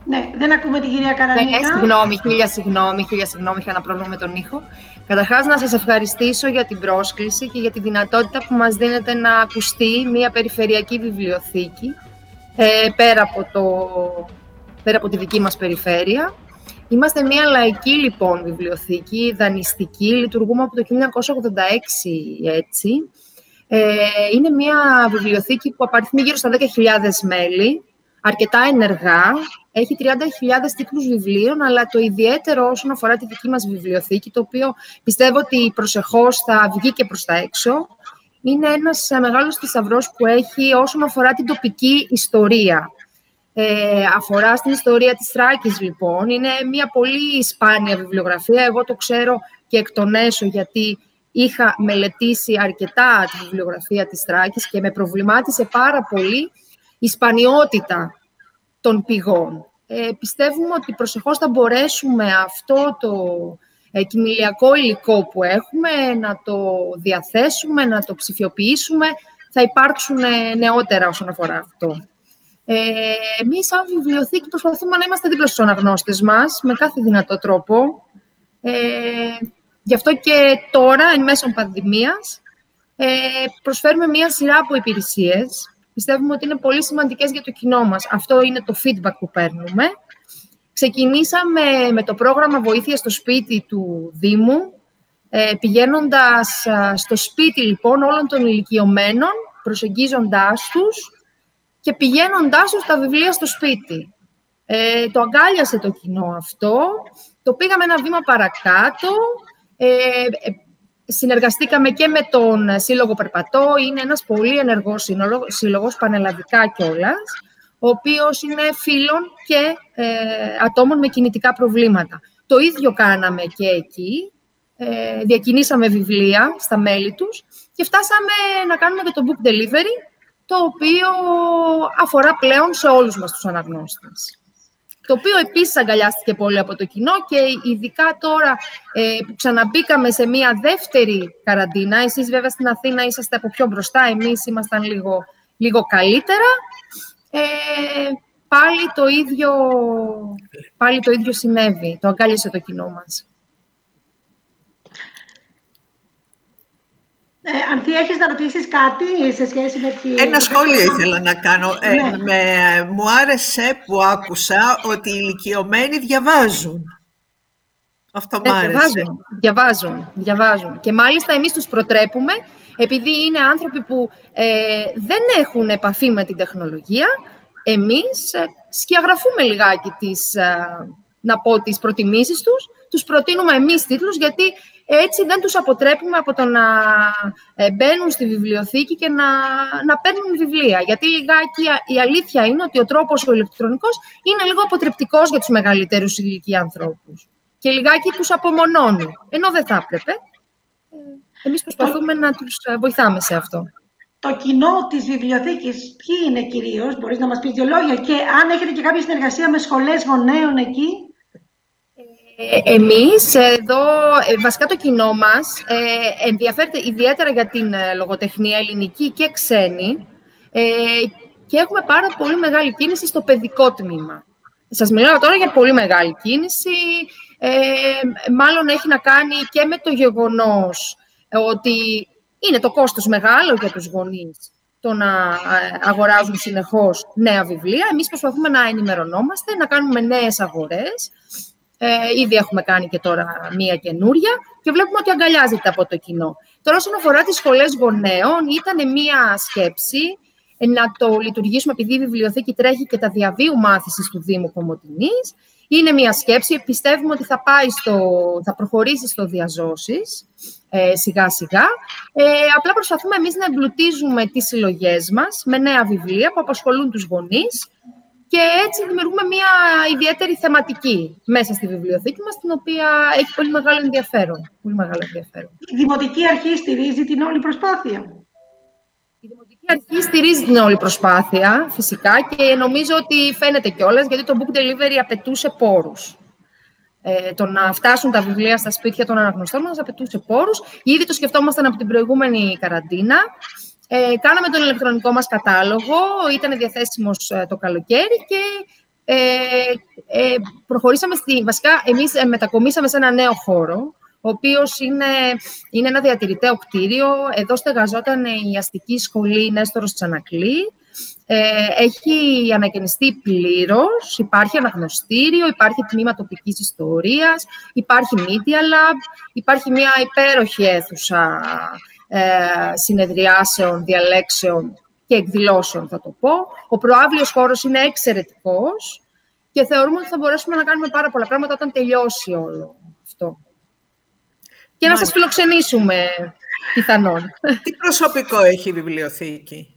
Ναι, δεν ακούμε την κυρία Καρανίκα. Ναι, συγγνώμη, χίλια συγγνώμη, χίλια συγγνώμη, είχα ένα πρόβλημα με τον ήχο. Καταρχάς, να σας ευχαριστήσω για την πρόσκληση και για τη δυνατότητα που μας δίνετε να ακουστεί μια περιφερειακή βιβλιοθήκη ε, πέρα, από το, πέρα από τη δική μας περιφέρεια. Είμαστε μια λαϊκή λοιπόν βιβλιοθήκη, δανειστική, λειτουργούμε από το 1986 έτσι. Ε, είναι μια βιβλιοθήκη που απαριθμεί γύρω στα 10.000 μέλη, αρκετά ενεργά, έχει 30.000 τίτλους βιβλίων, αλλά το ιδιαίτερο όσον αφορά τη δική μας βιβλιοθήκη, το οποίο πιστεύω ότι προσεχώς θα βγει και προς τα έξω, είναι ένας μεγάλος θησαυρός που έχει όσον αφορά την τοπική ιστορία. Ε, αφορά στην ιστορία της Θράκης, λοιπόν. Είναι μια πολύ σπάνια βιβλιογραφία. Εγώ το ξέρω και εκ των έσω, γιατί είχα μελετήσει αρκετά τη βιβλιογραφία της Θράκης και με προβλημάτισε πάρα πολύ η σπανιότητα των πηγών. Ε, πιστεύουμε ότι προσεχώς θα μπορέσουμε αυτό το ε, υλικό που έχουμε να το διαθέσουμε, να το ψηφιοποιήσουμε. Θα υπάρξουν ε, νεότερα όσον αφορά αυτό. Ε, εμείς, σαν βιβλιοθήκη, προσπαθούμε να είμαστε δίπλα στους αναγνώστες μας, με κάθε δυνατό τρόπο. Ε, γι' αυτό και τώρα, εν μέσω πανδημίας, ε, προσφέρουμε μία σειρά από υπηρεσίες πιστεύουμε ότι είναι πολύ σημαντικές για το κοινό μας. Αυτό είναι το feedback που παίρνουμε. Ξεκινήσαμε με το πρόγραμμα βοήθεια στο σπίτι του Δήμου, ε, πηγαίνοντας στο σπίτι λοιπόν όλων των ηλικιωμένων, προσεγγίζοντάς τους και πηγαίνοντάς τους τα βιβλία στο σπίτι. Ε, το αγκάλιασε το κοινό αυτό, το πήγαμε ένα βήμα παρακάτω, ε, συνεργαστήκαμε και με τον Σύλλογο Περπατώ. Είναι ένας πολύ ενεργός σύλλογος, πανελλαδικά κιόλας, ο οποίος είναι φίλων και ε, ατόμων με κινητικά προβλήματα. Το ίδιο κάναμε και εκεί. Ε, διακινήσαμε βιβλία στα μέλη τους και φτάσαμε να κάνουμε και το book delivery, το οποίο αφορά πλέον σε όλους μας τους αναγνώστες το οποίο επίσης αγκαλιάστηκε πολύ από το κοινό και ειδικά τώρα ε, που ξαναμπήκαμε σε μια δεύτερη καραντίνα, εσείς βέβαια στην Αθήνα είσαστε από πιο μπροστά, εμείς ήμασταν λίγο, λίγο καλύτερα, ε, πάλι, το ίδιο, πάλι το ίδιο συνέβη, το αγκάλιασε το κοινό μας. Ε, Ανθή, έχεις να ρωτήσεις κάτι σε σχέση με τη... Ένα σχόλιο ήθελα να κάνω. Ε, ναι. με, μου άρεσε που άκουσα ότι οι ηλικιωμένοι διαβάζουν. Αυτό μου ε, άρεσε. Διαβάζουν, διαβάζουν, διαβάζουν. Και μάλιστα εμείς τους προτρέπουμε, επειδή είναι άνθρωποι που ε, δεν έχουν επαφή με την τεχνολογία, εμείς ε, σκιαγραφούμε λιγάκι τις, να πω, τις προτιμήσεις τους, τους προτείνουμε εμείς τίτλους, γιατί έτσι δεν τους αποτρέπουμε από το να ε, μπαίνουν στη βιβλιοθήκη και να, να παίρνουν βιβλία. Γιατί λιγάκι η αλήθεια είναι ότι ο τρόπος ο ηλεκτρονικός είναι λίγο αποτρεπτικός για τους μεγαλύτερους ηλικία ανθρώπους. Και λιγάκι τους απομονώνει, ενώ δεν θα έπρεπε. Ε, εμείς προσπαθούμε να τους ε, βοηθάμε σε αυτό. Το κοινό της βιβλιοθήκης, ποιοι είναι κυρίως, μπορείς να μας πεις δύο λόγια και αν έχετε και κάποια συνεργασία με σχολές γονέων εκεί. Ε, εμείς εδώ, ε, βασικά το κοινό μας, ε, ενδιαφέρεται ιδιαίτερα για την λογοτεχνία ελληνική και ξένη και έχουμε πάρα πολύ μεγάλη κίνηση στο παιδικό τμήμα. Σας μιλάω τώρα για πολύ μεγάλη κίνηση, μάλλον έχει να κάνει και με το γεγονός ότι είναι το κόστος μεγάλο για τους γονείς το να αγοράζουν συνεχώς νέα βιβλία. Εμείς προσπαθούμε να ενημερωνόμαστε, να κάνουμε νέες αγορές ε, ήδη έχουμε κάνει και τώρα μία καινούρια και βλέπουμε ότι αγκαλιάζεται από το κοινό. Τώρα, όσον αφορά τις σχολές γονέων, ήταν μία σκέψη να το λειτουργήσουμε, επειδή η βιβλιοθήκη τρέχει και τα διαβίου μάθησης του Δήμου Κομωτινής. Είναι μία σκέψη, πιστεύουμε ότι θα, πάει στο, θα προχωρήσει στο διαζώσεις ε, σιγά σιγά. Ε, απλά προσπαθούμε εμείς να εμπλουτίζουμε τις συλλογές μας με νέα βιβλία που απασχολούν τους γονείς και έτσι δημιουργούμε μια ιδιαίτερη θεματική μέσα στη βιβλιοθήκη μας, την οποία έχει πολύ μεγάλο ενδιαφέρον. Πολύ μεγάλο ενδιαφέρον. Η Δημοτική Αρχή στηρίζει την όλη προσπάθεια. Η Δημοτική Αρχή στηρίζει την όλη προσπάθεια, φυσικά, και νομίζω ότι φαίνεται κιόλας, γιατί το book delivery απαιτούσε πόρους. Ε, το να φτάσουν τα βιβλία στα σπίτια των αναγνωστών μας απαιτούσε πόρους. Ήδη το σκεφτόμασταν από την προηγούμενη καραντίνα. Ε, κάναμε τον ηλεκτρονικό μας κατάλογο, ήταν διαθέσιμος ε, το καλοκαίρι και ε, ε, προχωρήσαμε στη... Βασικά, εμείς ε, μετακομίσαμε σε ένα νέο χώρο, ο οποίος είναι, είναι ένα διατηρηταίο κτίριο. Εδώ στεγαζόταν η αστική σχολή Νέστορος Τσανακλή. Ε, έχει ανακαινιστεί πλήρως. Υπάρχει αναγνωστήριο, υπάρχει τμήμα τοπικής ιστορίας, υπάρχει Media Lab, υπάρχει μια υπέροχη αίθουσα ε, συνεδριάσεων, διαλέξεων και εκδηλώσεων, θα το πω. Ο προάβλιος χώρος είναι εξαιρετικός και θεωρούμε ότι θα μπορέσουμε να κάνουμε πάρα πολλά πράγματα όταν τελειώσει όλο αυτό. Και να σας φιλοξενήσουμε, πιθανόν. Τι προσωπικό έχει η βιβλιοθήκη;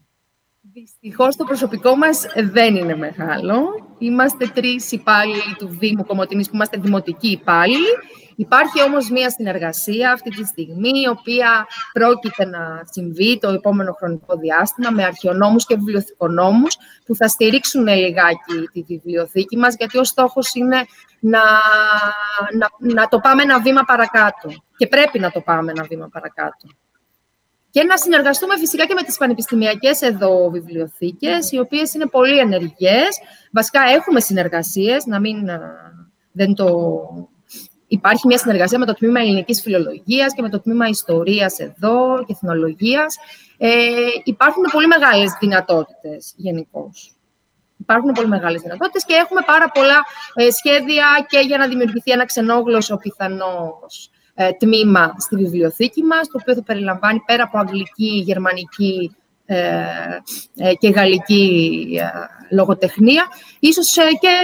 Δυστυχώς το προσωπικό μας δεν είναι μεγάλο. Είμαστε τρεις υπάλληλοι του Δήμου Κομωτινής που είμαστε δημοτικοί υπάλληλοι Υπάρχει όμως μία συνεργασία αυτή τη στιγμή, η οποία πρόκειται να συμβεί το επόμενο χρονικό διάστημα με αρχαιονόμους και βιβλιοθηκονόμους που θα στηρίξουν λιγάκι τη βιβλιοθήκη μας, γιατί ο στόχος είναι να, να, να το πάμε ένα βήμα παρακάτω. Και πρέπει να το πάμε ένα βήμα παρακάτω. Και να συνεργαστούμε φυσικά και με τις πανεπιστημιακές εδώ βιβλιοθήκες, οι οποίες είναι πολύ ενεργές. Βασικά έχουμε συνεργασίες, να μην δεν το Υπάρχει μια συνεργασία με το Τμήμα Ελληνικής Φιλολογίας και με το Τμήμα Ιστορίας εδώ και Εθνολογίας. Ε, υπάρχουν πολύ μεγάλες δυνατότητες γενικώς. Υπάρχουν πολύ μεγάλες δυνατότητες και έχουμε πάρα πολλά ε, σχέδια και για να δημιουργηθεί ένα ξενόγλωσσο πιθανώς ε, τμήμα στη βιβλιοθήκη μας, το οποίο θα περιλαμβάνει πέρα από αγγλική, γερμανική ε, ε και γαλλική ε, λογοτεχνία, ίσως και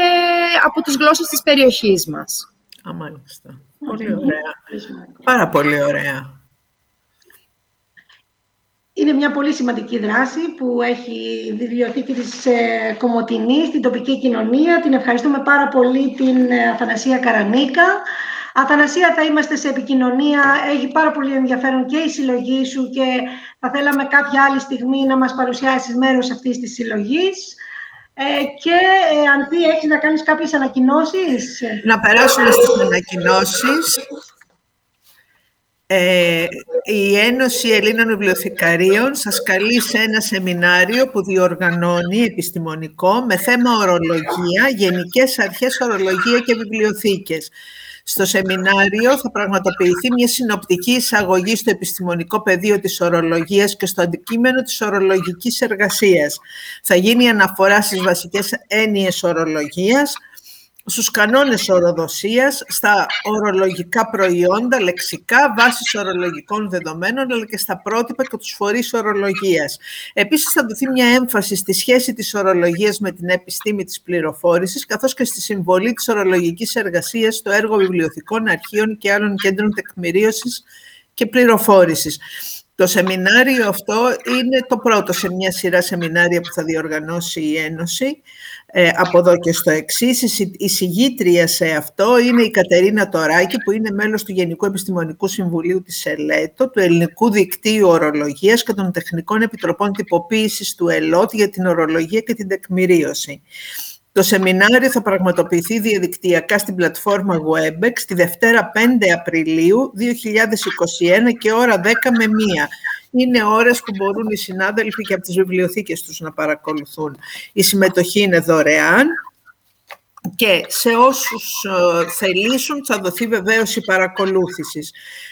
από τις γλώσσες της περιοχής μας. Α, μάλιστα. Πολύ ωραία. Πάρα πολύ ωραία. είναι μια πολύ σημαντική δράση που έχει η βιβλιοθήκη της ε, Κομωτινής στην τοπική κοινωνία. Την ευχαριστούμε πάρα πολύ την ε, Αθανασία Καρανίκα. Αθανασία, θα είμαστε σε επικοινωνία. Έχει πάρα πολύ ενδιαφέρον και η συλλογή σου και θα θέλαμε κάποια άλλη στιγμή να μας παρουσιάσεις μέρος αυτής της συλλογής. Ε, και ε, αν τι έχεις να κάνεις κάποιες ανακοινώσεις; Να περάσουμε στις ανακοινώσεις. Ε, η Ένωση Ελλήνων Βιβλιοθηκαρίων σας καλεί σε ένα σεμινάριο που διοργανώνει επιστημονικό με θέμα ορολογία, γενικές αρχές ορολογία και βιβλιοθήκες. Στο σεμινάριο θα πραγματοποιηθεί μια συνοπτική εισαγωγή στο επιστημονικό πεδίο της ορολογίας και στο αντικείμενο της ορολογικής εργασίας. Θα γίνει αναφορά στις βασικές έννοιες ορολογίας, στους κανόνες οροδοσίας, στα ορολογικά προϊόντα, λεξικά, βάσεις ορολογικών δεδομένων, αλλά και στα πρότυπα και τους φορείς ορολογίας. Επίσης, θα δοθεί μια έμφαση στη σχέση της ορολογίας με την επιστήμη της πληροφόρησης, καθώς και στη συμβολή της ορολογικής εργασίας στο έργο βιβλιοθηκών, αρχείων και άλλων κέντρων τεκμηρίωσης και πληροφόρησης. Το σεμινάριο αυτό είναι το πρώτο σε μια σειρά σεμινάρια που θα διοργανώσει η Ένωση. Ε, από εδώ και στο εξής. Η συγγήτρια σε αυτό είναι η Κατερίνα Τωράκη, που είναι μέλος του Γενικού Επιστημονικού Συμβουλίου της ΕΛΕΤΟ, του Ελληνικού Δικτύου Ορολογίας και των Τεχνικών Επιτροπών Τυποποίησης του ΕΛΟΤ για την ορολογία και την τεκμηρίωση. Το σεμινάριο θα πραγματοποιηθεί διαδικτυακά στην πλατφόρμα Webex τη Δευτέρα 5 Απριλίου 2021 και ώρα 10 με 1. Είναι ώρες που μπορούν οι συνάδελφοι και από τις βιβλιοθήκες τους να παρακολουθούν. Η συμμετοχή είναι δωρεάν και σε όσους ε, θελήσουν θα δοθεί βεβαίως η παρακολούθηση.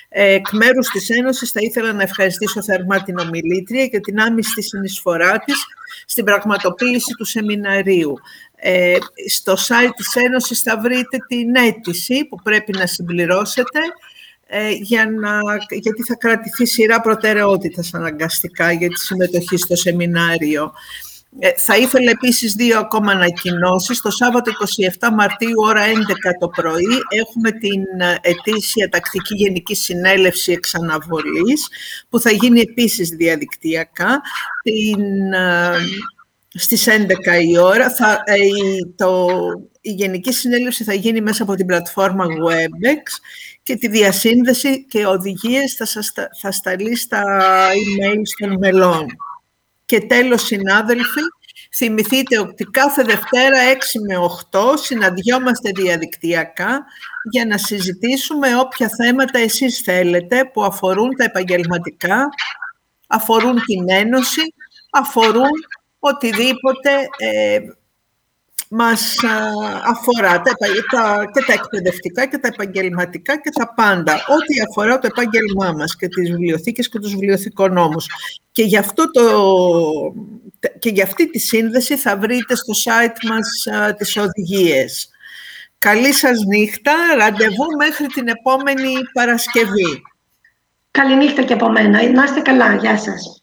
Ε, εκ μέρους της Ένωσης θα ήθελα να ευχαριστήσω θερμά την ομιλήτρια και την άμυστη συνεισφορά της στην πραγματοποίηση του σεμιναρίου. Ε, στο site της Ένωσης θα βρείτε την αίτηση που πρέπει να συμπληρώσετε ε, για να, γιατί θα κρατηθεί σειρά προτεραιότητας αναγκαστικά για τη συμμετοχή στο σεμινάριο. Ε, θα ήθελα επίσης δύο ακόμα ανακοινώσεις. Το Σάββατο 27 Μαρτίου, ώρα 11 το πρωί, έχουμε την ετήσια τακτική γενική συνέλευση εξαναβολής, που θα γίνει επίσης διαδικτυακά. Την, στις 11 η ώρα. Θα, ε, η, το, η Γενική Συνέλευση θα γίνει μέσα από την πλατφόρμα WebEx και τη διασύνδεση και οδηγίες θα, σας, θα σταλεί στα email των μελών. Και τέλος, συνάδελφοι, θυμηθείτε ότι κάθε Δευτέρα 6 με 8 συναντιόμαστε διαδικτυακά για να συζητήσουμε όποια θέματα εσείς θέλετε που αφορούν τα επαγγελματικά, αφορούν την Ένωση, αφορούν οτιδήποτε ε, μας αφορά τα, τα, και τα εκπαιδευτικά και τα επαγγελματικά και τα πάντα. Ό,τι αφορά το επάγγελμά μας και τις βιβλιοθήκες και τους βιβλιοθηκονόμους. Και για, αυτό το, και για αυτή τη σύνδεση θα βρείτε στο site μας α, τις οδηγίες. Καλή σας νύχτα, ραντεβού μέχρι την επόμενη Παρασκευή. Καληνύχτα και από μένα. Να είστε καλά. Γεια σας.